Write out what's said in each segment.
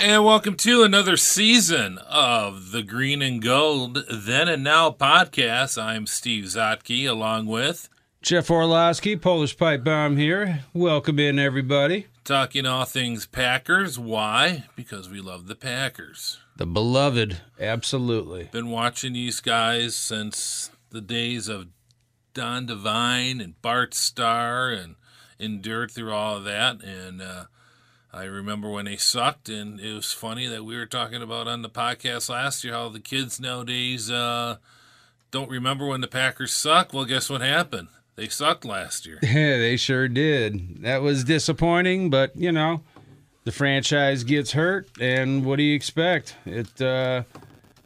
And welcome to another season of the Green and Gold Then and Now podcast. I'm Steve Zautke along with Jeff Orloski, Polish Pipe Bomb here. Welcome in, everybody. talking all things Packers. Why? Because we love the Packers. The beloved, absolutely. Been watching these guys since the days of Dan Devine and Bart Starr and endured through all of that. And uh, I remember when they sucked, and it was funny that we were talking about on the podcast last year how the kids nowadays uh, don't remember when the Packers suck. Well, guess what happened? They sucked last year. Yeah, they sure did. That was disappointing, but you know, the franchise gets hurt, and what do you expect? It, uh,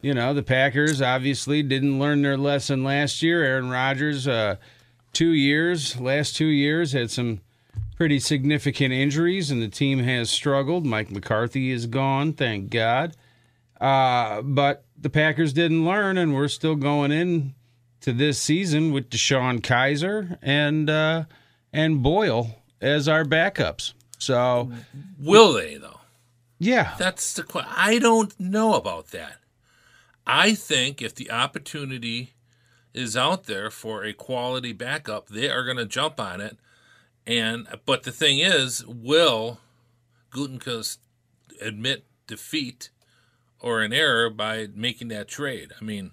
you know, the Packers obviously didn't learn their lesson last year. Aaron Rodgers, uh, two years, last two years, had some pretty significant injuries, and the team has struggled. Mike McCarthy is gone, thank God. Uh, but the Packers didn't learn, and we're still going in to this season with DeShone Kizer and uh, and Boyle as our backups. So Will they, though? yeah, That's the question. I don't know about that. I think if the opportunity is out there for a quality backup, they are going to jump on it. And but the thing is, will Gutekunst admit defeat or an error by making that trade? I mean,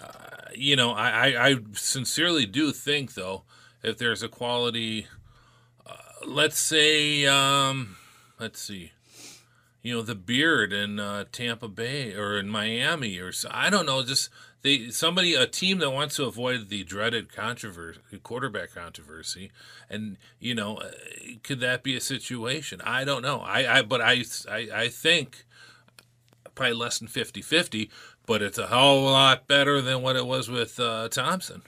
uh, you know, I, I, I sincerely do think though, if there's a quality, uh, let's say, um, let's see you know the beard in uh, Tampa Bay or in Miami or so, I don't know just they somebody a team that wants to avoid the dreaded controversy quarterback controversy and you know uh, could that be a situation I don't know I, I but I, I I think probably less than 50-50 but it's a whole lot better than what it was with uh, Thompson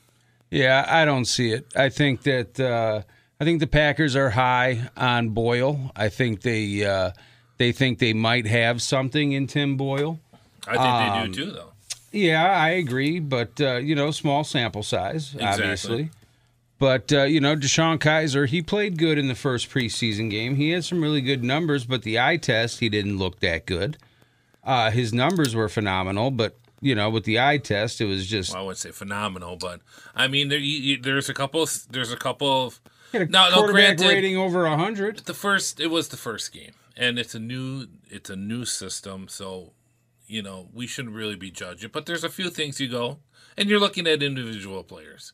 yeah, I don't see it. I think that uh, I think the Packers are high on Boyle. I think they uh, they think they might have something in Tim Boyle. I think they do too though Yeah, I agree, but uh, you know, small sample size, Exactly. obviously. But uh, you know, DeShone Kizer, he played good in the first preseason game. He had some really good numbers, but the eye test, he didn't look that good. Uh, his numbers were phenomenal, but you know, with the eye test, it was just well, I wouldn't say phenomenal but I mean there you, you, there's a couple there's a couple of a No, no, granted- rating over hundred. the first it was the first game and it's a new it's a new system so you know we shouldn't really be judging but there's a few things you go and you're looking at individual players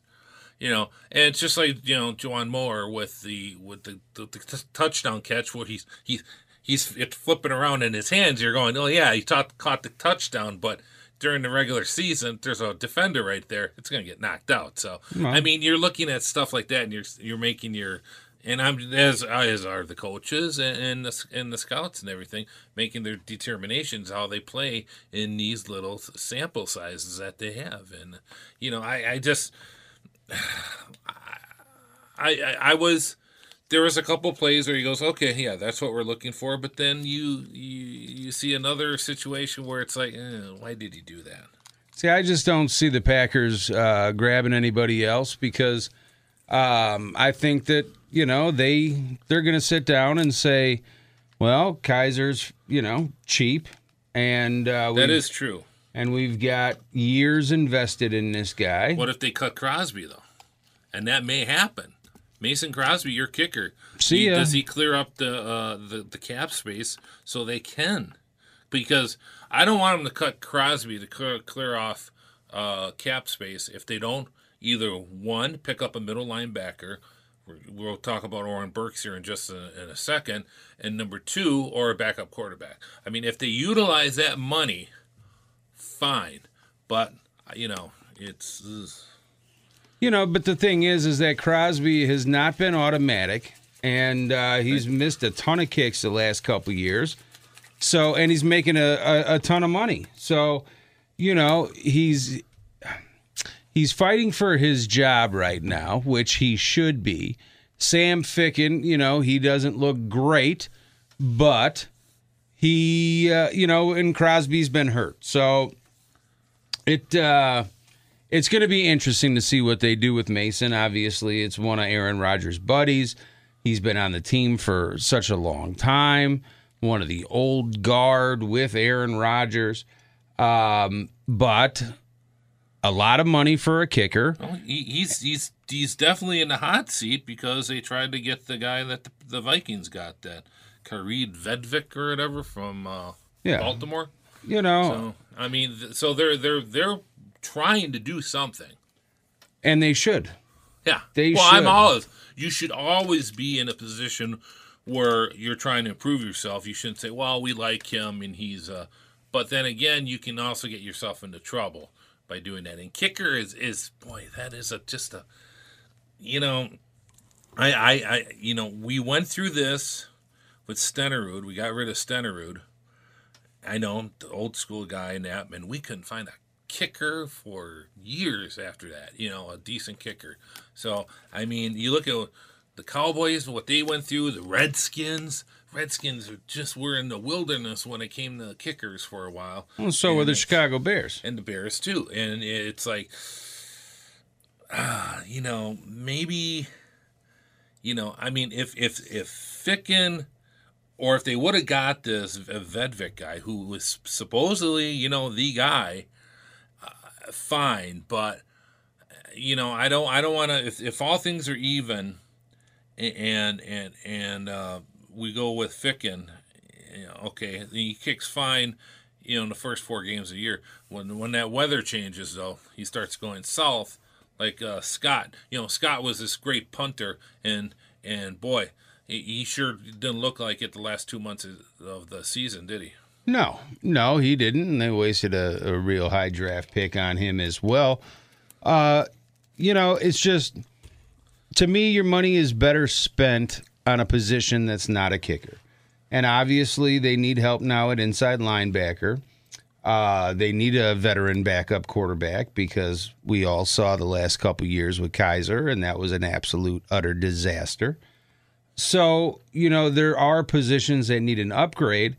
you know and it's just like you know Juwan Moore with the with the, the, the t- touchdown catch where he's he's he's it's flipping around in his hands you're going oh yeah he taught, caught the touchdown but during the regular season there's a defender right there it's going to get knocked out so i mean you're looking at stuff like that and you're you're making your and I'm as as are the coaches and, and the and the scouts and everything making their determinations how they play in these little sample sizes that they have. And you know I I just I I, I was there was a couple plays where he goes okay yeah that's what we're looking for. But then you you, you see another situation where it's like eh, why did he do that? See, I just don't see the Packers uh, grabbing anybody else because um, I think that you know they they're going to sit down and say, "Well, Kizer's you know cheap, and uh, that true and we've got years invested in this guy." What if they cut Crosby though? And that may happen. Mason Crosby, your kicker. See He- does he clear up the, uh, the the cap space so they can? Because I don't want them to cut Crosby to clear, clear off uh, cap space if they don't either one pick up a middle linebacker. We'll talk about Oren Burks here in just a, in a second, and number two, or a backup quarterback. I mean, if they utilize that money, fine, but you know, it's. ugh. You know, but the thing is, is that Crosby has not been automatic, and uh, he's missed a ton of kicks the last couple years. So, and he's making a, a, a ton of money. So, you know, he's he's fighting for his job right now, which he should be. Sam Ficken, you know, he doesn't look great, but he, uh, you know, and Crosby's been hurt, so it. Uh, it's going to be interesting to see what they do with Mason. Obviously, it's one of Aaron Rodgers' buddies. He's been on the team for such a long time. one of the old guard with Aaron Rodgers. Um, but a lot of money for a kicker. Well, he, he's he's he's definitely in the hot seat because they tried to get the guy that the, the Vikings got that Kareem Vedvik or whatever from uh, Yeah. Baltimore. You know, So I mean, th- so they're they're they're trying to do something. and they should. Yeah. They well, I'm should. always. You should always be in a position where you're trying to improve yourself. You shouldn't say, "Well, we like him and he's." Uh, but then again, you can also get yourself into trouble by doing that. And kicker is is boy, that is a just a, you know, I I, I you know we went through this with Stenerud. We got rid of Stenerud. I know the old school guy in that, and we couldn't find a kicker for years after that. You know, a decent kicker. So I mean, you look at the Cowboys, what they went through, the Redskins. Redskins just were in the wilderness when it came to kickers for a while, Well, so were the Chicago Bears. and the Bears too. And it's like, ah, you know, maybe, you know, I mean, if if if Ficken or if they would have got this Vedvik guy who was supposedly, you know, the guy, uh, fine. But you know, I don't, I don't want to. If, if all things are even, and and and uh, we go with Ficken, okay, he kicks fine. You know, in the first four games of the year, when when that weather changes, though, he starts going south. Like uh, Scott, you know, Scott was this great punter, and and boy, he, he sure didn't look like it the last two months of- of the season, did he? No, no, he didn't. And they wasted a, a real high draft pick on him as well. Uh, you know, it's just to me, your money is better spent on a position that's not a kicker. And obviously, they need help now at inside linebacker. Uh, they need a veteran backup quarterback because we all saw the last couple years with Kizer, and that was an absolute utter disaster. So, you know, there are positions that need an upgrade.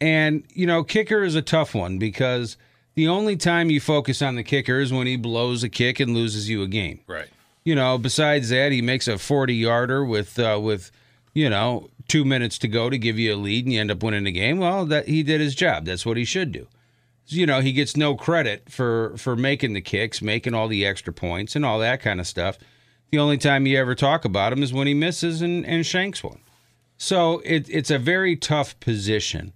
And, you know, kicker is a tough one because the only time you focus on the kicker is when he blows a kick and loses you a game. Right. You know, besides that, he makes a 40 yarder with, uh, with, you know, two minutes to go to give you a lead and you end up winning the game. Well, that he did his job. That's what he should do. You know, he gets no credit for, for making the kicks, making all the extra points and all that kind of stuff. The only time you ever talk about him is when he misses and, and shanks one. So it, it's a very tough position,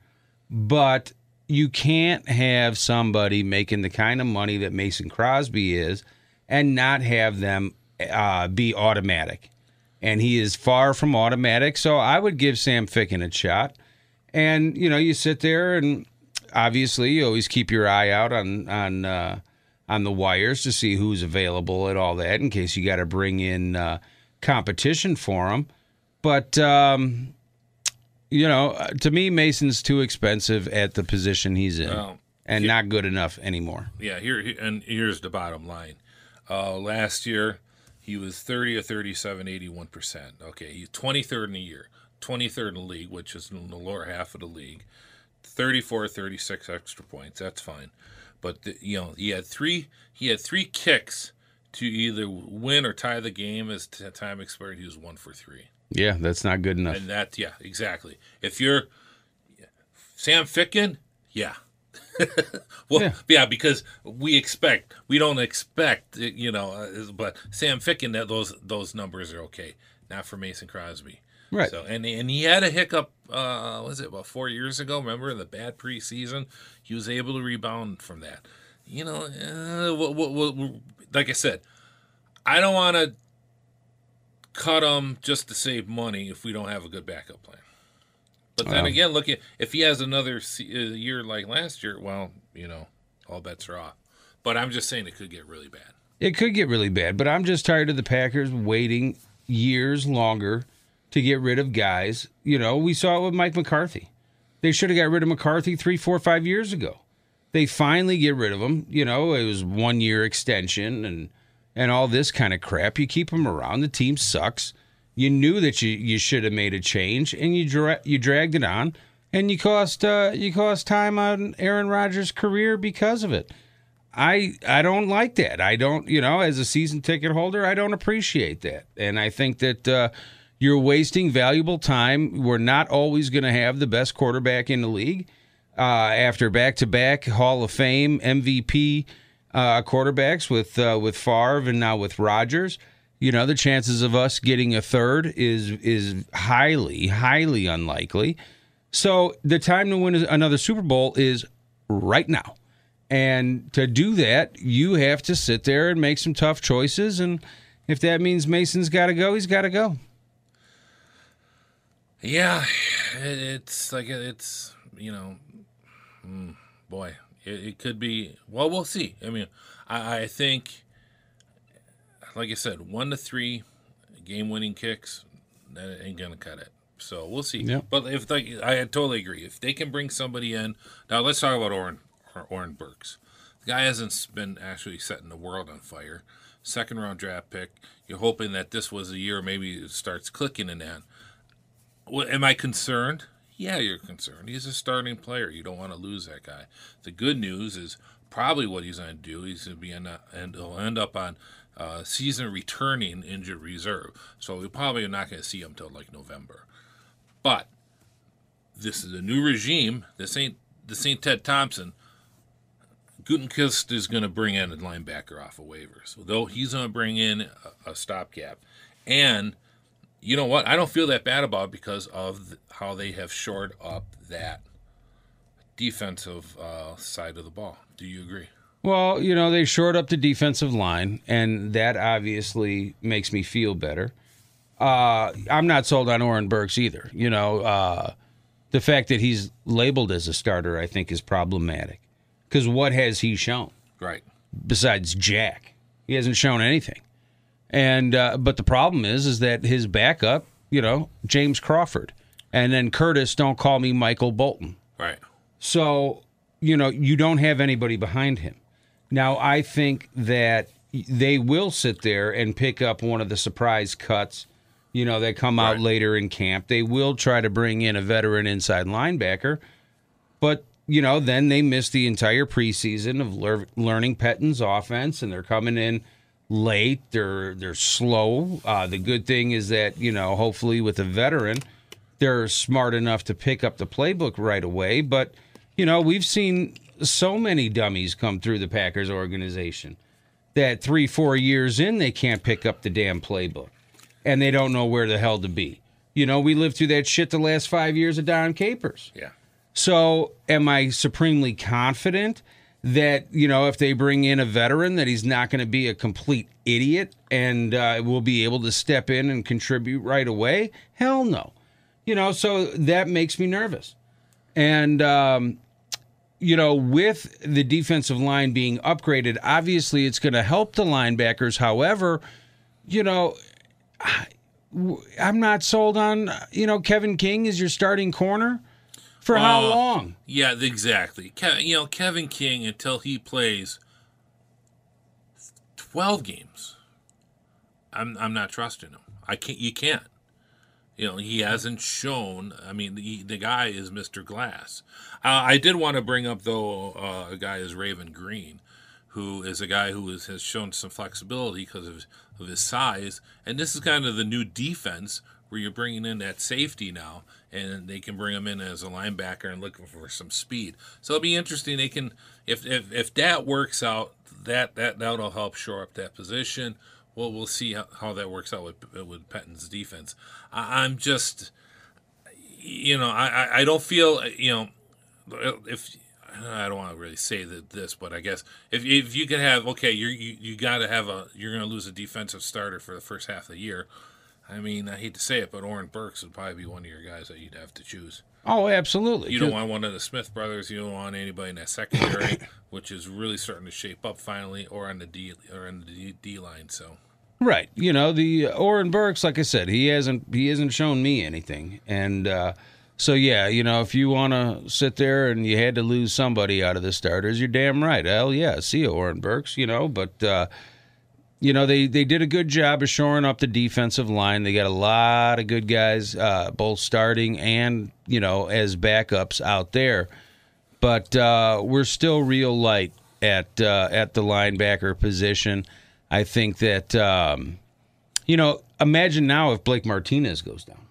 but you can't have somebody making the kind of money that Mason Crosby is and not have them uh, be automatic. And he is far from automatic. So I would give Sam Ficken a shot. And, you know, you sit there and obviously you always keep your eye out on, on, uh, on the wires to see who's available and all that in case you got to bring in uh, competition for them. But, um, you know, uh, to me, Mason's too expensive at the position he's in Well, and not good enough anymore. Yeah, here here- and here's the bottom line. Uh, last year, he was 30 or 37, 81%. Okay, he's 23rd in the year, 23rd in the league, which is in the lower half of the league. 34, 36 extra points. That's fine. But the, you know, he had three he had three kicks to either win or tie the game as t- time expired. He was 1 for 3. Yeah, that's not good enough. And that yeah, exactly. If you're Sam Ficken, yeah. well, Yeah. yeah. because we expect we don't expect you know, uh, but Sam Ficken that those those numbers are okay, not for Mason Crosby. Right. So and and he had a hiccup. Uh, was it about four years ago? Remember the bad preseason? He was able to rebound from that. You know, uh, we'll, we'll, we'll, like I said, I don't want to cut him just to save money if we don't have a good backup plan. But then Well. again, look at if he has another uh, year like last year, well, you know, all bets are off. But I'm just saying it could get really bad. It could get really bad, but I'm just tired of the Packers waiting years longer to get rid of guys. You know, we saw it with Mike McCarthy. They should have got rid of McCarthy three, four, five years ago. They finally get rid of him. You know, it was one year extension and and all this kind of crap. You keep him around. The team sucks. You knew that you, you should have made a change, and you dra- you dragged it on, and you cost uh, you cost time on Aaron Rodgers' career because of it. I I don't like that. I don't, you know, as a season ticket holder, I don't appreciate that. And I think that uh, You're wasting valuable time. We're not always going to have the best quarterback in the league. Uh, after back-to-back Hall of Fame MVP uh, quarterbacks with uh, with Favre and now with Rodgers, you know the chances of us getting a third is is highly highly unlikely. So the time to win another Super Bowl is right now. And to do that, you have to sit there and make some tough choices. And if that means Mason's got to go, he's got to go. Yeah, it's like it's you know, mm, boy, it, it, could be. Well, we'll see. I mean, I, I think, like I said, one to three game-winning kicks that ain't gonna cut it. So we'll see. But if like I totally agree, if they can bring somebody in now, let's talk about Oren Oren Burks. The guy hasn't been actually setting the world on fire. Second round draft pick. You're hoping that this was a year maybe it starts clicking in that. Well, am I concerned? Yeah, you're concerned. He's a starting player. You don't want to lose that guy. The good news is probably what he's going to do. He's going to be in and he'll end up on uh, season returning injured reserve. So we probably are not going to see him until like November. But this is a new regime. This ain't this ain't Ted Thompson. Gutekunst is going to bring in a linebacker off of waivers, though he's going to bring in a, a stopgap. And you know what? I don't feel that bad about because of how they have shored up that defensive uh, side of the ball. Do you agree? Well, you know, they shored up the defensive line, and that obviously makes me feel better. Uh, I'm not sold on Oren Burks either. You know, uh, the fact that he's labeled as a starter, I think, is problematic. Because what has he shown? Right. Besides Jack, he hasn't shown anything. And uh, but the problem is, is that his backup, you know, James Crawford, and then Curtis. Don't call me Michael Bolton. Right. So you know you don't have anybody behind him. Now I think that they will sit there and pick up one of the surprise cuts. You know, that come out Right. later in camp. They will try to bring in a veteran inside linebacker, but you know, then they miss the entire preseason of lear- learning Pettine's offense, and they're coming in late. They're they're slow. Uh, the good thing is that you know, hopefully, with a veteran, they're smart enough to pick up the playbook right away. But you know, we've seen so many dummies come through the Packers organization that three, four years in, they can't pick up the damn playbook, and they don't know where the hell to be. You know, we lived through that shit the last five years of Dom Capers. Yeah. So, am I supremely confident that you know if they bring in a veteran that he's not going to be a complete idiot and uh, will be able to step in and contribute right away? Hell no. You know, so that makes me nervous. And um, you know, with the defensive line being upgraded, obviously it's going to help the linebackers. However, you know, I'm not sold on you know Kevin King as your starting corner for how Uh, long? Yeah, exactly. Ke- you know, Kevin King until he plays twelve games, I'm I'm not trusting him. I can't. You can't. You know, he hasn't shown. I mean, the, the guy is Mr. Glass. Uh, I did want to bring up though uh, a guy is Raven Greene, who is a guy who is, has shown some flexibility because of of his size, and this is kind of the new defense where you're bringing in that safety now, and they can bring him in as a linebacker and looking for some speed. So it'll be interesting. They can if if if that works out, that that that'll help shore up that position. Well, we'll see how, how that works out with with Pettine's defense. I, I'm just, you know, I I- don't feel you know if I don't want to really say that this, but I guess if if you could have okay, you're, you you got to have a you're going to lose a defensive starter for the first half of the year. I mean, I hate to say it, but Oren Burks would probably be one of your guys that you'd have to choose. Oh, absolutely. You don't want one of the Smith brothers. You don't want anybody in that secondary, which is really starting to shape up finally, or on the D or on the D, D line. So Right. You know, the uh, Oren Burks, like I said, he hasn't he hasn't shown me anything. And uh, so yeah, you know, if you want to sit there and you had to lose somebody out of the starters, you're damn right. Hell yeah, see you, Oren Burks. You know, but uh, you know they they did a good job of shoring up the defensive line. They got a lot of good guys, uh, both starting and you know as backups out there. But uh, we're still real light at uh, at the linebacker position. I think that um, you know imagine now if Blake Martinez goes down.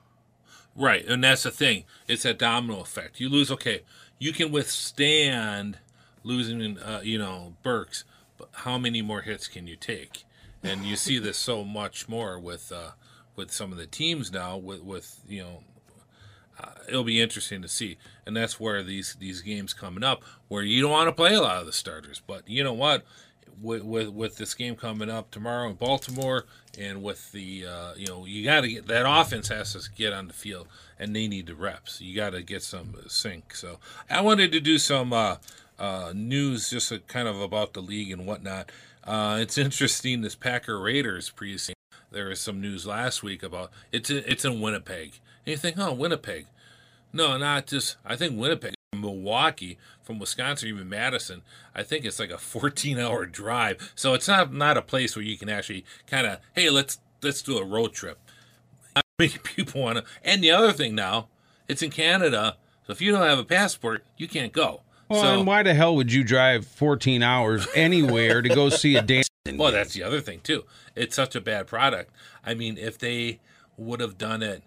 Right, and that's the thing. It's that domino effect. You lose, okay, you can withstand losing, uh, you know, Burks, but how many more hits can you take? And you see this so much more with uh, with some of the teams now. With with you know, uh, it'll be interesting to see, and that's where these these games coming up, where you don't want to play a lot of the starters, but you know what? With, with with this game coming up tomorrow in Baltimore, and with the uh, you know you got to get that offense has to get on the field, and they need the reps. You got to get some sync. So I wanted to do some uh, uh, news just a, kind of about the league and whatnot. Uh, it's interesting this Packer Raiders preseason. There was some news last week about it's it's in Winnipeg. And you think, oh, Winnipeg? No, not just. I think Winnipeg. Milwaukee from Wisconsin, even Madison, I think it's like a 14 hour drive. So it's not not a place where you can actually kind of, hey, let's let's do a road trip. Not many people want to. And the other thing now, it's in Canada, so if you don't have a passport, you can't go. Well, so, and why the hell would you drive 14 hours anywhere to go see a dance? well, that's the other thing too. It's such a bad product. I mean, if they would have done it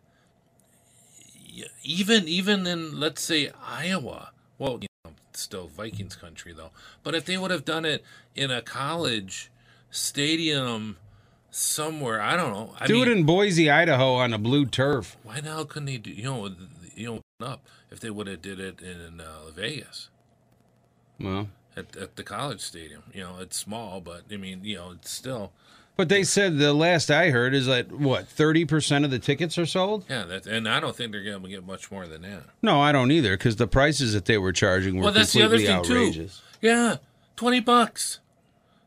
even even in let's say Iowa, well, you know, still Vikings country though. But if they would have done it in a college stadium somewhere, I don't know. I do mean, it in Boise, Idaho, on a blue turf. Why the hell couldn't they do? You know, you know, up if they would have did it in uh, Vegas. Well, at, at the college stadium, you know, it's small, but I mean, you know, it's still. But they said the last I heard is that what thirty percent of the tickets are sold. Yeah, that, and I don't think they're going to get much more than that. No, I don't either, because the prices that they were charging were well, that's the other thing outrageous. too. Yeah, twenty bucks,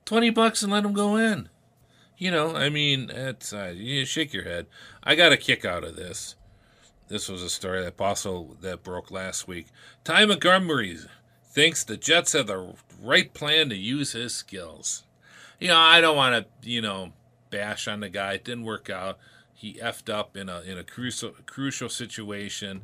twenty bucks, and let them go in. You know, I mean, it's uh, you shake your head. I got a kick out of this. This was a story that also that broke last week. Ty Montgomery thinks the Jets have the right plan to use his skills you know, I don't want to, you know, bash on the guy. It didn't work out. He effed up in a in a crucial crucial situation.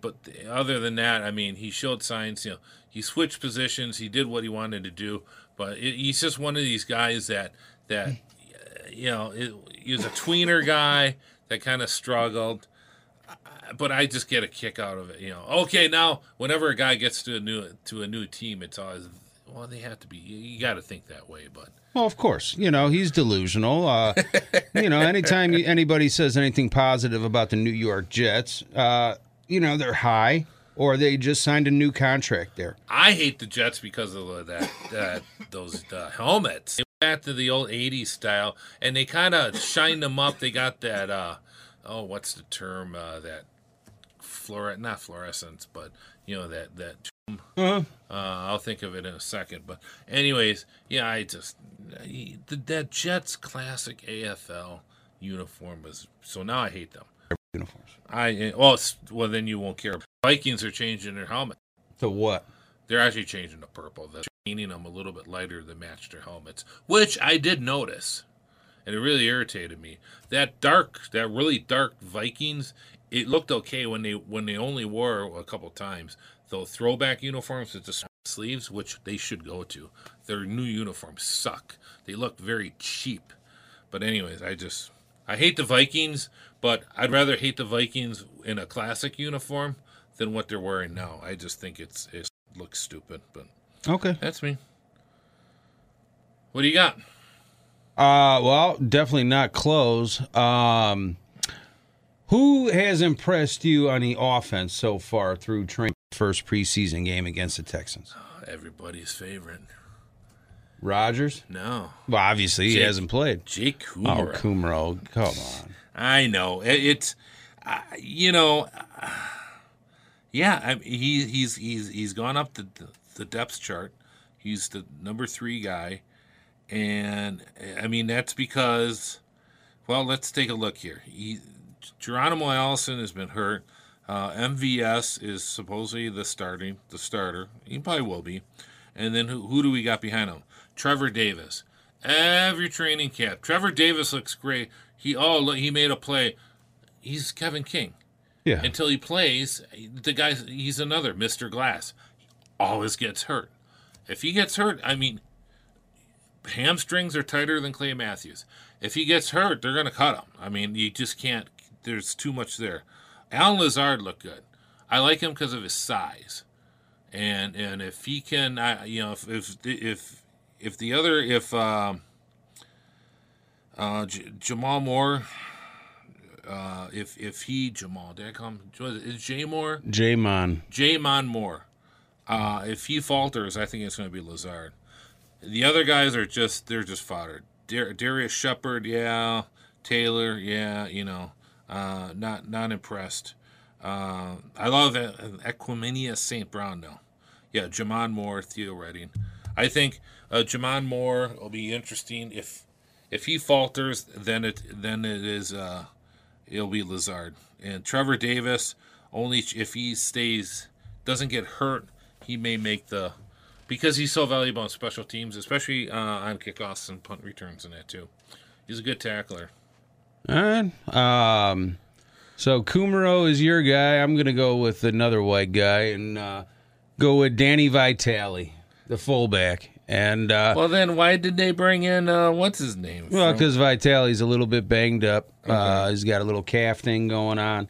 But other than that, I mean, he showed signs. You know, he switched positions. He did what he wanted to do. But it, he's just one of these guys that that hmm. you know, it, he was a tweener guy that kind of struggled. But I just get a kick out of it. You know, okay, now whenever a guy gets to a new to a new team, it's always well, they have to be. You got to think that way, but well, of course, you know he's delusional. Uh, you know, anytime you, anybody says anything positive about the New York Jets, uh, you know they're high, or they just signed a new contract there. I hate the Jets because of that that those uh, helmets. They went back to the old '80s style, and they kind of shined them up. They got that. Uh, oh, what's the term? Uh, that fluorescent, not fluorescence, but you know that that uh-huh. Uh, I'll think of it in a second. But anyways, yeah, I just the, that Jets classic AFL uniform was so now I hate them. Uniforms. I well, well then you won't care. Vikings are changing their helmet. To what? They're actually changing to purple. They're painting them a little bit lighter to match their helmets, which I did notice, and it really irritated me. That dark, that really dark Vikings, it looked okay when they when they only wore a couple times. Throwback uniforms with the sleeves, which they should go to, their new uniforms suck. They look very cheap. But anyways, I just I hate the Vikings, but I'd rather hate the Vikings in a classic uniform than what they're wearing now. I just think it's it looks stupid. But okay, that's me. What do you got? Uh, well, definitely not close. Um, who has impressed you on the offense so far through training? First preseason game against the Texans. Oh, everybody's favorite. Rodgers? No. Well, obviously Jake, he hasn't played. Jake Kumerow. Oh, Kumerow. Come on. I know it, it's, uh, you know, uh, yeah. I, he he's he's he's gone up the the depth chart. He's the number three guy, and I mean that's because, well, let's take a look here. He, Geronimo Allison has been hurt. Uh, MVS is supposedly the starting, the starter. He probably will be. And then who, who do we got behind him? Trevor Davis. Every training camp, Trevor Davis looks great. He oh look, he made a play. He's Kevin King. Yeah. Until he plays, the guy he's another Mr. Glass. He always gets hurt. If he gets hurt, I mean, hamstrings are tighter than Clay Matthews. If he gets hurt, they're going to cut him. I mean, you just can't. There's too much there. Allen Lazard looked good. I like him because of his size, and and if he can, I, you know, if if if if the other if um, uh, J- Jamal Moore, uh, if if he Jamal, did I call him? was Jay Moore? J'Mon. J'Mon Moore. Uh, if he falters, I think it's going to be Lazard. The other guys are just they're just fodder. Dar- Darrius Shepherd, yeah. Taylor, yeah. You know, uh, not not impressed. Uh, I love uh, St. Brown though. Yeah, J'Mon Moore, Theo Redding. I think uh, J'Mon Moore will be interesting. If if he falters, then it then it is uh, it'll be Lazard and Trevor Davis. Only if he stays doesn't get hurt, he may make the because he's so valuable on special teams, especially uh, on kickoffs and punt returns and that too. He's a good tackler. All right. Um, so Kumerow is your guy. I'm going to go with another white guy and uh, go with Danny Vitale, the fullback. And uh, Well, then why did they bring in uh, what's his name? well, because Vitale's a little bit banged up. Uh, he's got a little calf thing going on.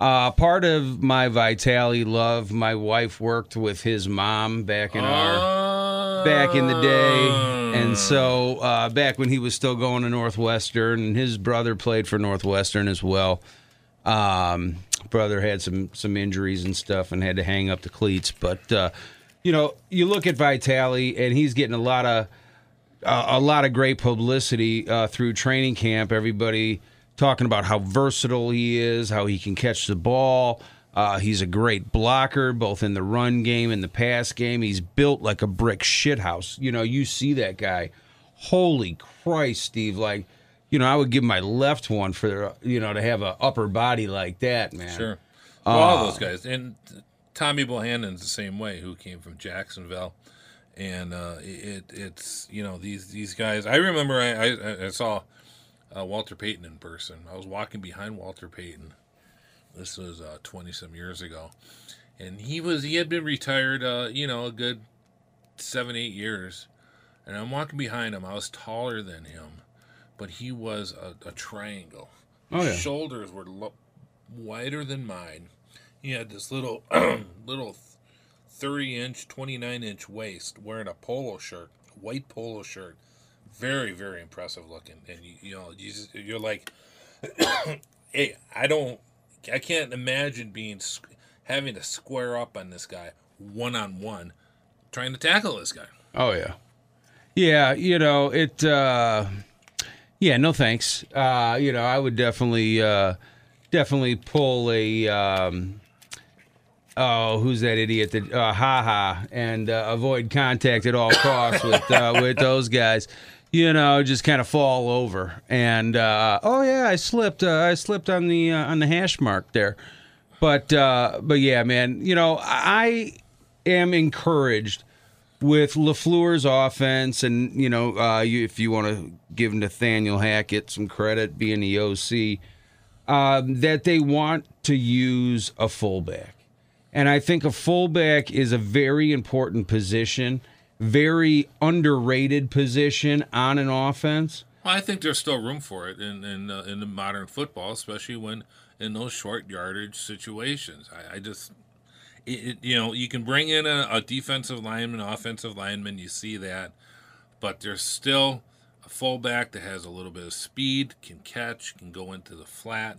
Uh, part of my Vitale love, my wife worked with his mom back in our back in the day. So uh, back when he was still going to Northwestern, and his brother played for Northwestern as well. Um, brother had some some injuries and stuff, and had to hang up the cleats. But uh, you know, you look at Vitale, and he's getting a lot of uh, a lot of great publicity uh, through training camp. Everybody talking about how versatile he is, how he can catch the ball. Uh, he's a great blocker, both in the run game and the pass game. He's built like a brick shithouse. You know, you see that guy. Holy Christ, Steve! Like, you know, I would give my left one for you know to have an upper body like that, man. Sure. Well, all those guys. And Tommy Bohanon's the same way, who came from Jacksonville. And uh, it it's you know these these guys. I remember I I, I saw uh, Walter Payton in person. I was walking behind Walter Payton. This was uh, twenty some years ago, and he was he had been retired. Uh, you know, a good seven eight years, and I'm walking behind him. I was taller than him, but he was a, a triangle. Oh, yeah. Shoulders were lo- wider than mine. He had this little little 30 inch, 29 inch waist, wearing a polo shirt, white polo shirt. Very, very impressive looking. And you, you know, you just, you're like, hey, I don't, I can't imagine being having to square up on this guy one on one, trying to tackle this guy. Oh yeah. Yeah, you know, it uh yeah, no thanks. Uh, you know, I would definitely uh definitely pull a um oh, who's that idiot that uh ha ha and uh, avoid contact at all costs with uh with those guys. You know, just kind of fall over and uh oh yeah, I slipped uh, I slipped on the uh, on the hash mark there. But uh but yeah, man, you know, I am encouraged with LaFleur's offense, and you know, uh, you, if you want to give Nathaniel Hackett some credit, being the OC, um, that they want to use a fullback, and I think a fullback is a very important position, very underrated position on an offense. I think there's still room for it in in, uh, in the modern football, especially when in those short yardage situations. I, I just, it, it, you know, you can bring in a, a defensive lineman, offensive lineman. You see that, but there's still a fullback that has a little bit of speed, can catch, can go into the flat.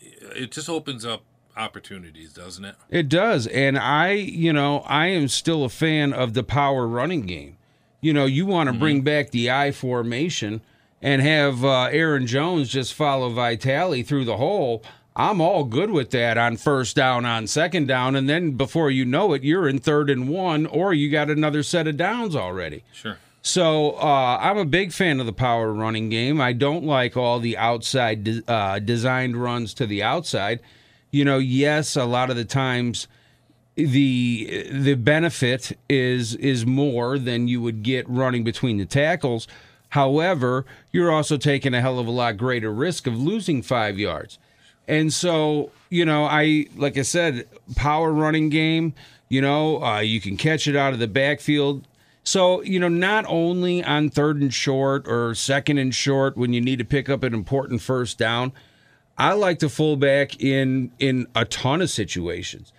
It just opens up opportunities, doesn't it? It does. And I, you know, I am still a fan of the power running game. You know, you want to bring back the I formation and have uh, Aaron Jones just follow Vitale through the hole. I'm all good with that on first down, on second down. And then before you know it, you're in third and one, or you got another set of downs already. Sure. So uh, I'm a big fan of the power running game. I don't like all the outside de- uh, designed runs to the outside. You know, yes, a lot of the times the the benefit is is more than you would get running between the tackles. However, you're also taking a hell of a lot greater risk of losing five yards. And so, you know, I like I said, power running game. You know, uh, you can catch it out of the backfield. So, you know, not only on third and short or second and short when you need to pick up an important first down, I like the fullback in in a ton of situations.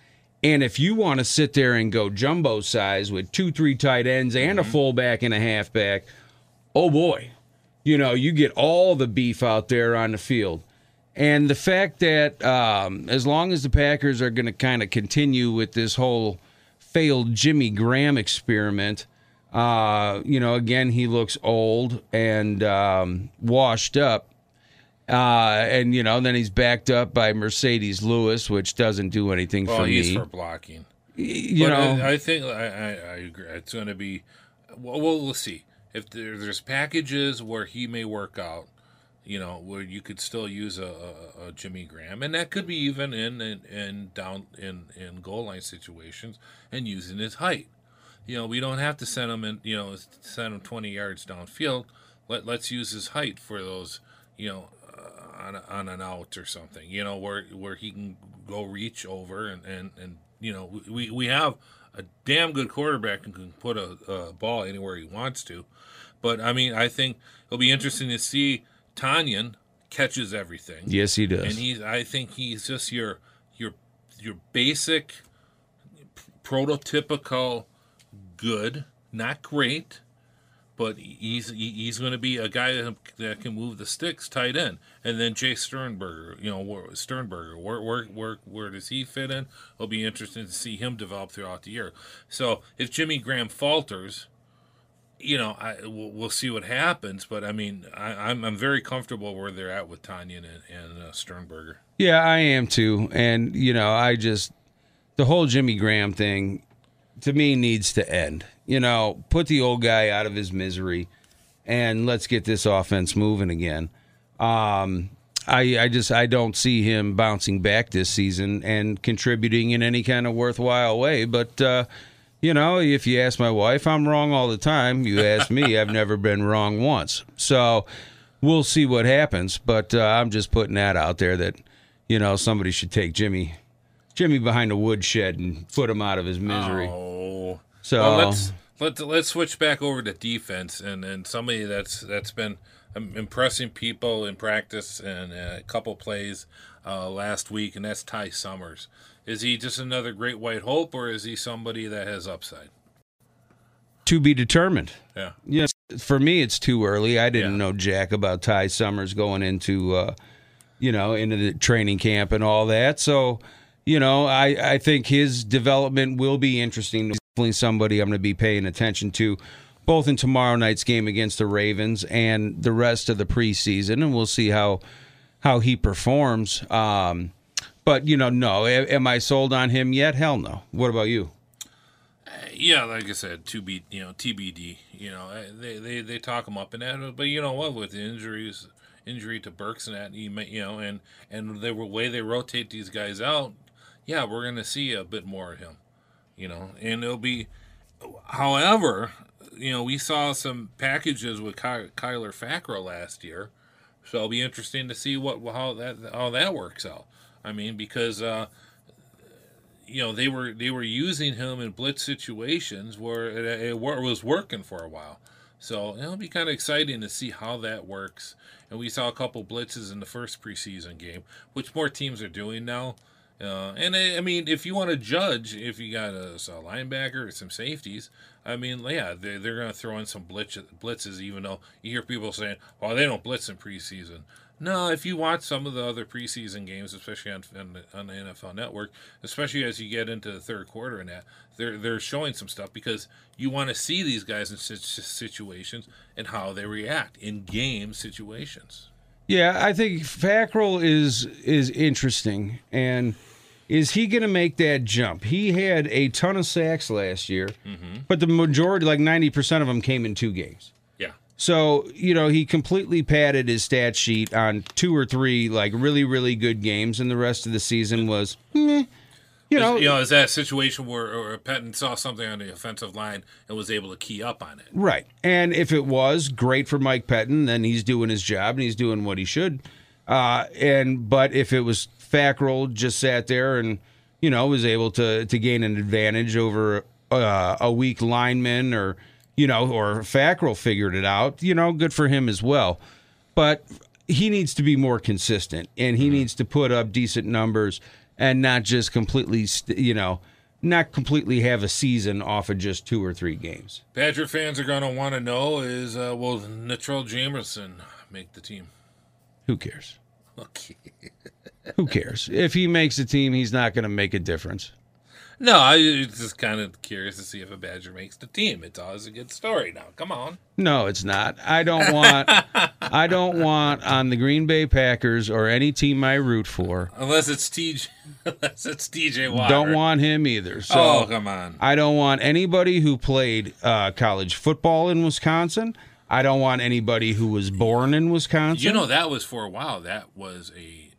And if you want to sit there and go jumbo size with two, three tight ends and a fullback and a halfback, oh boy, you know, you get all the beef out there on the field. And the fact that um, as long as the Packers are going to kind of continue with this whole failed Jimmy Graham experiment, uh, you know, again, he looks old and um, washed up. Uh, and, you know, then he's backed up by Marcedes Lewis, which doesn't do anything Well, for he's for blocking. you but know, I, I think I, I, I agree. It's going to be. Well, well, we'll see. If there, there's packages where he may work out, you know, where you could still use a, a, a Jimmy Graham, and that could be even in in, in down in in goal line situations and using his height. You know, we don't have to send him in. You know, send him 20 yards downfield. Let let's use his height for those. You know, uh, on a, on an out or something. You know, where where he can go reach over and and and you know we we have a damn good quarterback and can put a, a ball anywhere he wants to. But I mean, I think it'll be interesting to see Tonyan catches everything. yes, he does. And he's I think he's just your your your basic prototypical good, not great, but he's he's going to be a guy that, that can move the sticks tight end. And then Jace Sternberger, you know, Sternberger, where where where where does he fit in? It'll be interesting to see him develop throughout the year. So if Jimmy Graham falters, you know, I we'll, we'll see what happens. But I mean, I, I'm I'm very comfortable where they're at with Tanya and, and uh, Sternberger. Yeah, I am too. And, you know, I just, the whole Jimmy Graham thing to me needs to end. You know, put the old guy out of his misery and let's get this offense moving again. Um, I, I just I don't see him bouncing back this season and contributing in any kind of worthwhile way. But uh, you know, if you ask my wife, I'm wrong all the time. You ask me, I've never been wrong once. So we'll see what happens. But uh, I'm just putting that out there that you know somebody should take Jimmy Jimmy behind a woodshed and put him out of his misery. Oh, So well, let's let's let's switch back over to defense and and somebody that's that's been um, impressing people in practice and uh, a couple plays uh, last week, and that's Ty Summers. Is he just another great white hope, or is he somebody that has upside? to be determined. Yeah, Yes, for me, it's too early. I didn't Yeah. know jack about Ty Summers going into, uh, you know, into the training camp and all that. So, you know, I I think his development will be interesting. He's Definitely somebody I'm going to be paying attention to, both in tomorrow night's game against the Ravens and the rest of the preseason, and we'll see how how he performs. Um, but you know, no, am I sold on him yet? Hell no. What about you? yeah. Like I said, to be you know TBD. You know they they they talk him up and that, but you know what with the injuries. Injury to Burks and that, you know, and and the way they rotate these guys out, yeah, we're going to see a bit more of him, you know, and it'll be. However, you know, we saw some packages with Ky- Kyler Fackrell last year, so it'll be interesting to see what how that how that works out. I mean, because uh, you know they were they were using him in blitz situations where it, it was working for a while. So it'll be kind of exciting to see how that works. And we saw a couple blitzes in the first preseason game, which more teams are doing now. Uh, and I, I mean, if you want to judge, if you got a, a linebacker or some safeties, I mean, yeah, they're, they're going to throw in some blitz, blitzes, even though you hear people saying, "Oh, they don't blitz in preseason." No, if you watch some of the other preseason games, especially on, on, the, on the NFL Network, especially as you get into the third quarter and that, they're they're showing some stuff because you want to see these guys in such situations and how they react in game situations. Yeah, I think Fackrell is is interesting, and is he going to make that jump? He had a ton of sacks last year, but the majority, like ninety percent of them, came in two games. Yeah, So you know he completely padded his stat sheet on two or three like really really good games, and the rest of the season was, meh. you know, you know, is that a situation where or Pettine saw something on the offensive line and was able to key up on it? Right. And if it was great for Mike Pettine, then he's doing his job and he's doing what he should. Uh, and but if it was Fackrell just sat there and you know was able to to gain an advantage over uh, a weak lineman or you know, or Fackrell figured it out, you know, good for him as well. But he needs to be more consistent and he needs to put up decent numbers and not just completely, st- you know, not completely have a season off of just two or three games. Badger fans are going to want to know is uh, will Natrell Jamerson make the team? Who cares? Okay. Who cares? If he makes the team, he's not going to make a difference. No, I was just kind of curious to see if a Badger makes the team. It's always a good story. Now, come on. No, it's not. I don't want I don't want on the Green Bay Packers or any team I root for. Unless it's TJ, unless it's TJ Watt. Don't want him either. So oh, come on. I don't want anybody who played uh, college football in Wisconsin. I don't want anybody who was born in Wisconsin. You know that was for a while. That was a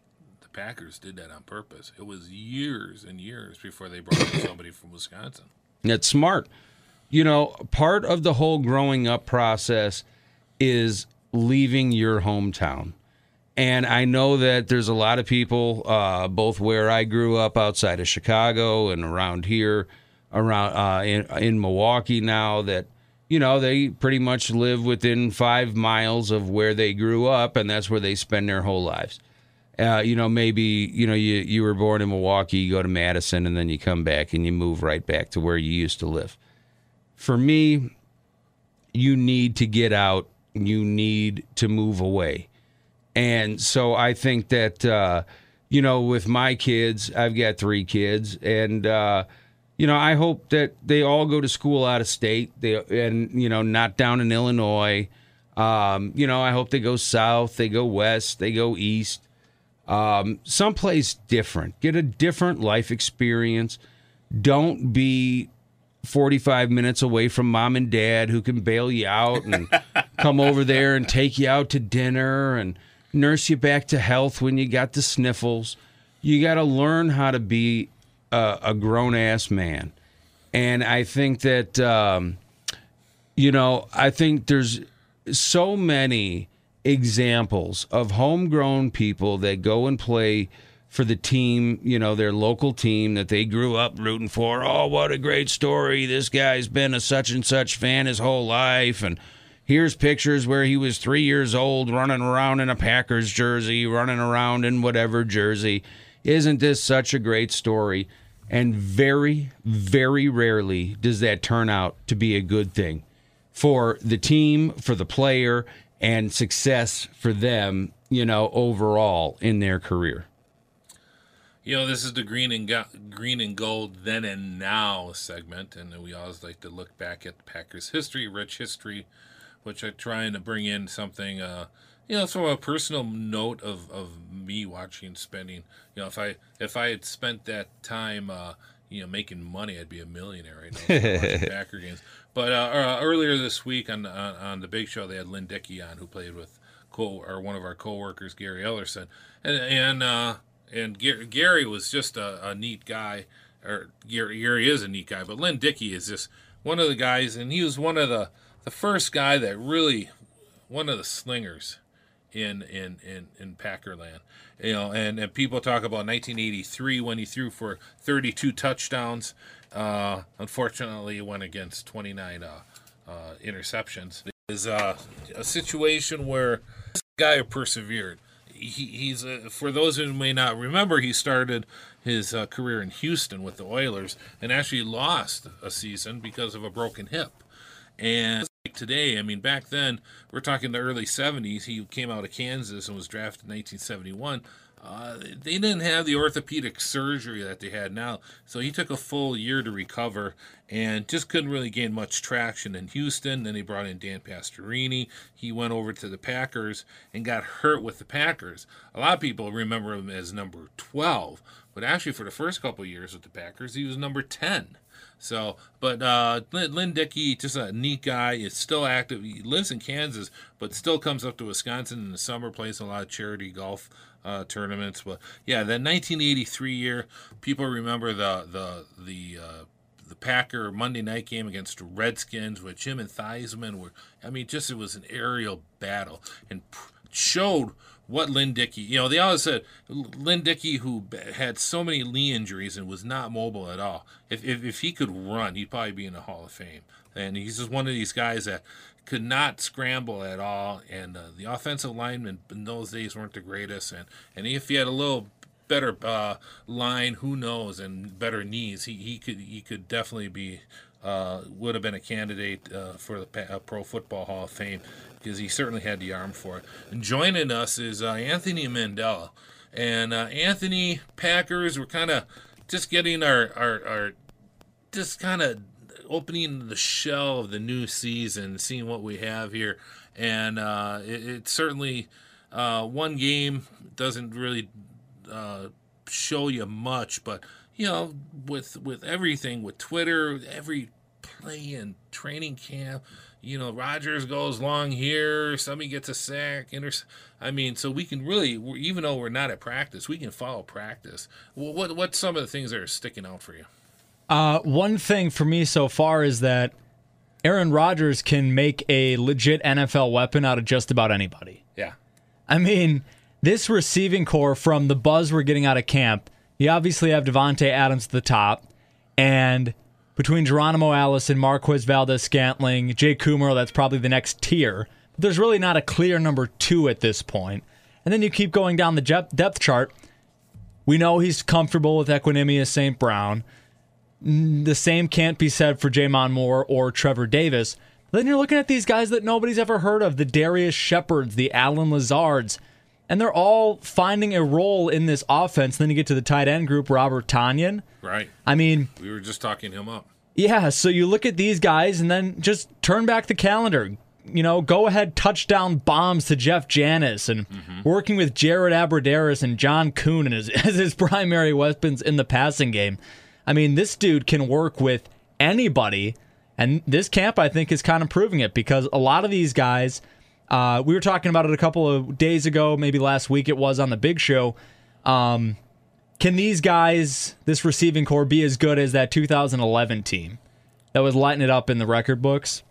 the Packers did that on purpose. It was years and years before they brought in somebody from Wisconsin. That's smart. You know, part of the whole growing up process is leaving your hometown. And I know that there's a lot of people, uh, both where I grew up outside of Chicago and around here, around uh, in, in Milwaukee now, that you know they pretty much live within five miles of where they grew up, and that's where they spend their whole lives. Uh, you know, maybe you know you you were born in Milwaukee, you go to Madison, and then you come back and you move right back to where you used to live. For me, you need to get out. You need to move away, and so I think that uh, you know, with my kids, I've got three kids, and uh, you know, I hope that they all go to school out of state. They and you know, not down in Illinois. Um, you know, I hope they go south, they go west, they go east um, someplace different. Get a different life experience. Don't be 45 minutes away from mom and dad who can bail you out and come over there and take you out to dinner and nurse you back to health when you got the sniffles. You got to learn how to be a, a grown ass man. And I think that, um, you know, I think there's so many examples of homegrown people that go and play for the team, you know, their local team that they grew up rooting for. Oh, what a great story. This guy's been a such and such fan his whole life. And here's pictures where he was three years old running around in a Packers jersey, running around in whatever jersey. Isn't this such a great story? And very, very rarely does that turn out to be a good thing for the team, for the player, and success for them, you know, overall in their career. You know, this is the green and go- green and gold then and now segment, and we always like to look back at the Packers' history, rich history, which I'm trying to bring in something, uh, you know, from a personal note of, of me watching, spending. You know, if I if I had spent that time, uh, you know, making money, I'd be a millionaire right now watching Packer games. But uh, uh, earlier this week on, on, on the Big Show, they had Lynn Dickey on, who played with co or one of our coworkers, Gary Ellerson, and and uh, and Gary was just a, a neat guy, or Gary, Gary is a neat guy, but Lynn Dickey is just one of the guys, and he was one of the the first guy that really one of the slingers in in in in Packerland. You know, and, and people talk about 1983 when he threw for 32 touchdowns. Uh, unfortunately, he went against 29 uh, uh, interceptions. It is uh, a situation where this guy persevered. He, he's uh, for those who may not remember, he started his uh, career in Houston with the Oilers and actually lost a season because of a broken hip. And today, I mean, back then, we're talking the early 70s. He came out of Kansas and was drafted in 1971. Uh, they didn't have the orthopedic surgery that they had now, so he took a full year to recover and just couldn't really gain much traction in Houston. Then they brought in Dan Pastorini. He went over to the Packers and got hurt with the Packers. A lot of people remember him as number 12, but actually, for the first couple years with the Packers, he was number 10. So, but uh, Lynn Dickey, just a neat guy, is still active. He lives in Kansas, but still comes up to Wisconsin in the summer, plays a lot of charity golf uh, tournaments. But yeah, that 1983 year, people remember the the the uh, the Packer Monday night game against the Redskins, with Jim and Theismann were. I mean, just it was an aerial battle, and showed what Lynn Dickey, you know, they always said Lynn Dickey, who had so many knee injuries and was not mobile at all, if, if, if he could run, he'd probably be in the Hall of Fame. And he's just one of these guys that could not scramble at all. And uh, the offensive linemen in those days weren't the greatest. And, and if he had a little better uh, line, who knows, and better knees, he, he could he could definitely be uh, would have been a candidate uh, for the uh, Pro Football Hall of Fame because he certainly had the arm for it. And joining us is uh, Anthony Mandella, and uh, Anthony Packers. We're kind of just getting our our, our just kind of opening the shell of the new season, seeing what we have here, and uh, it, it, certainly one game doesn't really show you much, but you know, with with everything, with Twitter, every play and training camp, you know, Rodgers goes long here, somebody gets a sack, inter- I mean, so we can really, even though we're not at practice, we can follow practice. Well, what what's some of the things that are sticking out for you? Uh, one thing for me so far is that Aaron Rodgers can make a legit NFL weapon out of just about anybody. Yeah. I mean, this receiving corps from the buzz we're getting out of camp you obviously have Davante Adams at the top, and between Geronimo Allison, Marquez Valdes-Scantling, Jay Kumerow, that's probably the next tier. But there's really not a clear number two at this point. And then you keep going down the depth chart. We know he's comfortable with Equanimeous St. Brown. The same can't be said for J'Mon Moore or Trevor Davis. Then you're looking at these guys that nobody's ever heard of the Darrius Shepherds, the Allen Lazards and they're all finding a role in this offense. Then you get to the tight end group, Robert Tonyan. Right. I mean, we were just talking him up. Yeah. So you look at these guys, and then just turn back the calendar. You know, go ahead touchdown bombs to Jeff Janis and mm-hmm. working with Jared Abbrederis and John Kuhn as, as his primary weapons in the passing game. I mean, this dude can work with anybody, and this camp I think is kind of proving it because a lot of these guys uh, we were talking about it a couple of days ago, maybe last week it was on the big show. Um, can these guys, this receiving corps, be as good as that 2011 team that was lighting it up in the record books?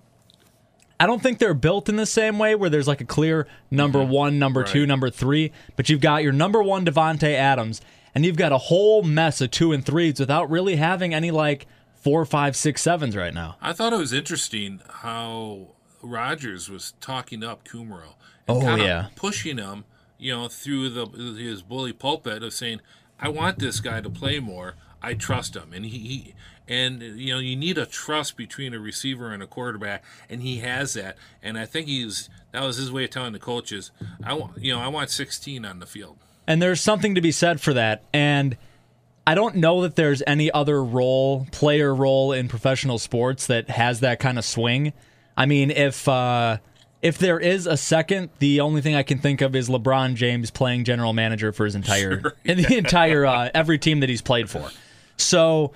I don't think they're built in the same way where there's like a clear number mm-hmm. one, number right. two, number three, but you've got your number one Davante Adams, and you've got a whole mess of two and threes without really having any like four, five, six, sevens right now. I thought it was interesting how Rodgers was talking up Kumerow and oh, yeah. pushing him, you know, through the his bully pulpit of saying, "I want this guy to play more. I trust him." And he, he and you know, you need a trust between a receiver and a quarterback, and he has that. And I think he's that was his way of telling the coaches, "I want, you know, I want 16 on the field." And there's something to be said for that. And I don't know that there's any other role, player role in professional sports that has that kind of swing. I mean, if uh, if there is a second, the only thing I can think of is LeBron James playing general manager for his entire sure, yeah. the entire uh, every team that he's played for. So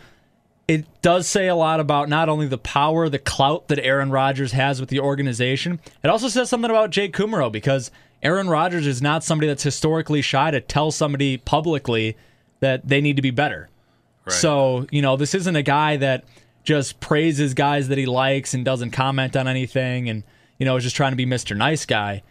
it does say a lot about not only the power, the clout that Aaron Rodgers has with the organization. It also says something about Jake Kumerow because Aaron Rodgers is not somebody that's historically shy to tell somebody publicly that they need to be better. Right. So, you know, this isn't a guy that just praises guys that he likes and doesn't comment on anything and, you know, is just trying to be Mr. Nice Guy.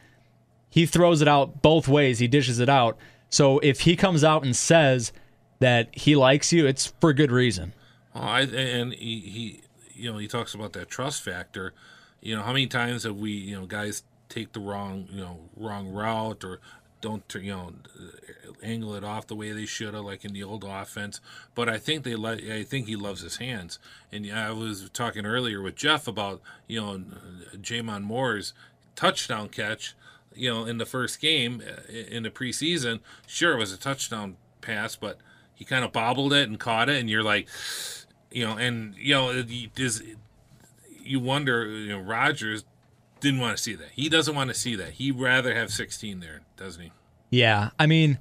He throws it out both ways. He dishes it out. So if he comes out and says that he likes you, it's for good reason. Oh, I, and he, he, you know, he talks about that trust factor. You know, how many times have we, you know, guys take the wrong, you know, wrong route or don't you know angle it off the way they should have, like in the old offense. But I think they let. I think he loves his hands. And I was talking earlier with Jeff about you know J'Mon Moore's touchdown catch. You know, in the first game uh, in the preseason, sure it was a touchdown pass, but he kind of bobbled it and caught it, and you're like, you know, and you know, does you wonder, you know, Rodgers didn't want to see that. He doesn't want to see that. He'd rather have 16 there, doesn't he? Yeah. I mean,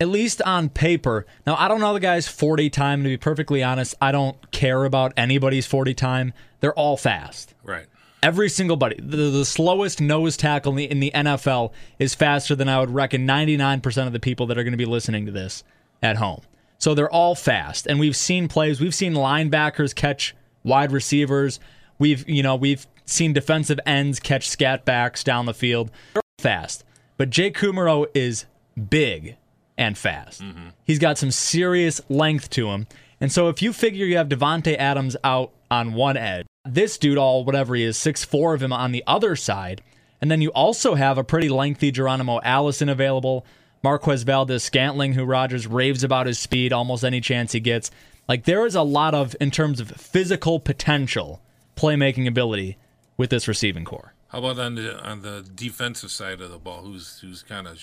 at least on paper. Now, I don't know the guy's 40 time. To be perfectly honest, I don't care about anybody's 40 time. They're all fast. Right. Every single buddy. The, the slowest nose tackle in the, in the NFL is faster than I would reckon 99% of the people that are going to be listening to this at home. So they're all fast. And we've seen plays. We've seen linebackers catch wide receivers. We've, you know, we've seen defensive ends catch scat backs down the field. fast. But Jake Kumerow is big and fast. Mm-hmm. He's got some serious length to him. And so if you figure you have Davante Adams out on one edge, this dude, all whatever he is, six four of him on the other side, and then you also have a pretty lengthy Geronimo Allison available, Marquez Valdes-Scantling, who Rodgers raves about his speed almost any chance he gets. Like there is a lot of, in terms of physical potential, playmaking ability with this receiving core. How about on the on the defensive side of the ball? Who's who's kind of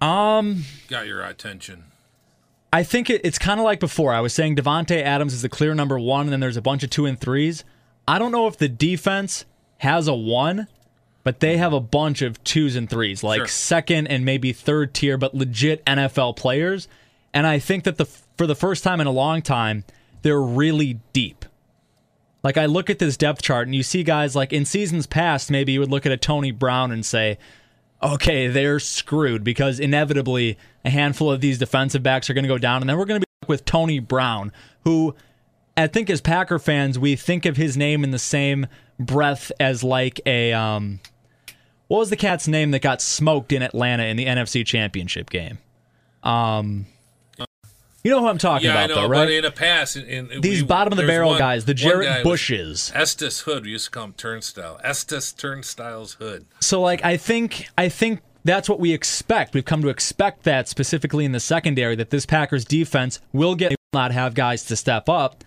Um, got your attention? I think it, it's kind of like before. I was saying Davante Adams is the clear number one, and then there's a bunch of two and threes. I don't know if the defense has a one, but they have a bunch of twos and threes, like Sure. second and maybe third tier, but legit NFL players. And I think that the for the first time in a long time, they're really deep. Like I look at this depth chart, and you see guys like in seasons past, maybe you would look at a Tony Brown and say, okay, they're screwed because inevitably a handful of these defensive backs are going to go down, and then we're going to be with Tony Brown, who I think as Packer fans we think of his name in the same breath as like a um, what was the cat's name that got smoked in Atlanta in the NFC Championship game? Um, you know who I'm talking Yeah, I about, know. though, But right? in a pass, in, in, These we- bottom of the barrel one- guys, the Jarrett Bushes. Estes Hood. We used to call him Turnstile. Estes Turnstile's Hood. So like I think I think that's what we expect. We've come to expect that specifically in the secondary that this Packers defense will get will not have guys to step up.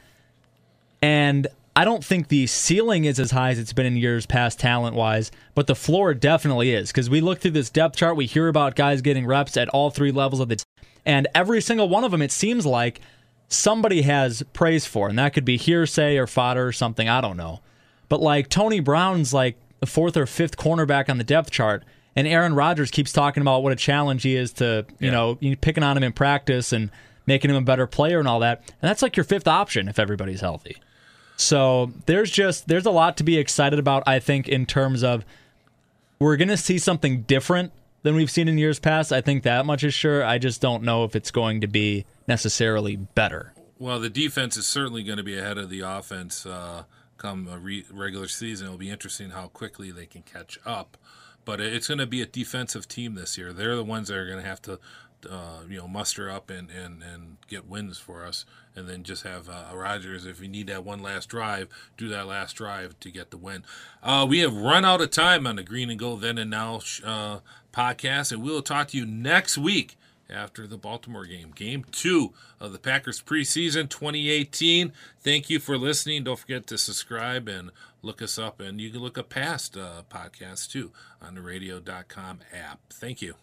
And I don't think the ceiling is as high as it's been in years past talent wise, but the floor definitely is because we look through this depth chart, we hear about guys getting reps at all three levels of the and every single one of them it seems like somebody has praise for, and that could be hearsay or fodder or something, I don't know. But like Tony Brown's like the fourth or fifth cornerback on the depth chart, and Aaron Rodgers keeps talking about what a challenge he is to, you Yeah. know, picking on him in practice and making him a better player and all that. And that's like your fifth option if everybody's healthy. So there's just there's a lot to be excited about, I think, in terms of we're gonna see something different than we've seen in years past. I think that much is sure. I just don't know if it's going to be necessarily better. Well, the defense is certainly going to be ahead of the offense uh, come a re- regular season. It'll be interesting how quickly they can catch up. But it's going to be a defensive team this year. They're the ones that are going to have to, uh, you know, muster up and, and, and get wins for us. And then just have uh, Rodgers, if we need that one last drive, do that last drive to get the win. Uh, we have run out of time on the Green and Gold Then and Now uh, podcast, and we will talk to you next week after the Baltimore game, game two of the Packers preseason 2018. Thank you for listening. Don't forget to subscribe and look us up, and you can look up past uh, podcasts too on the radio.com app. Thank you.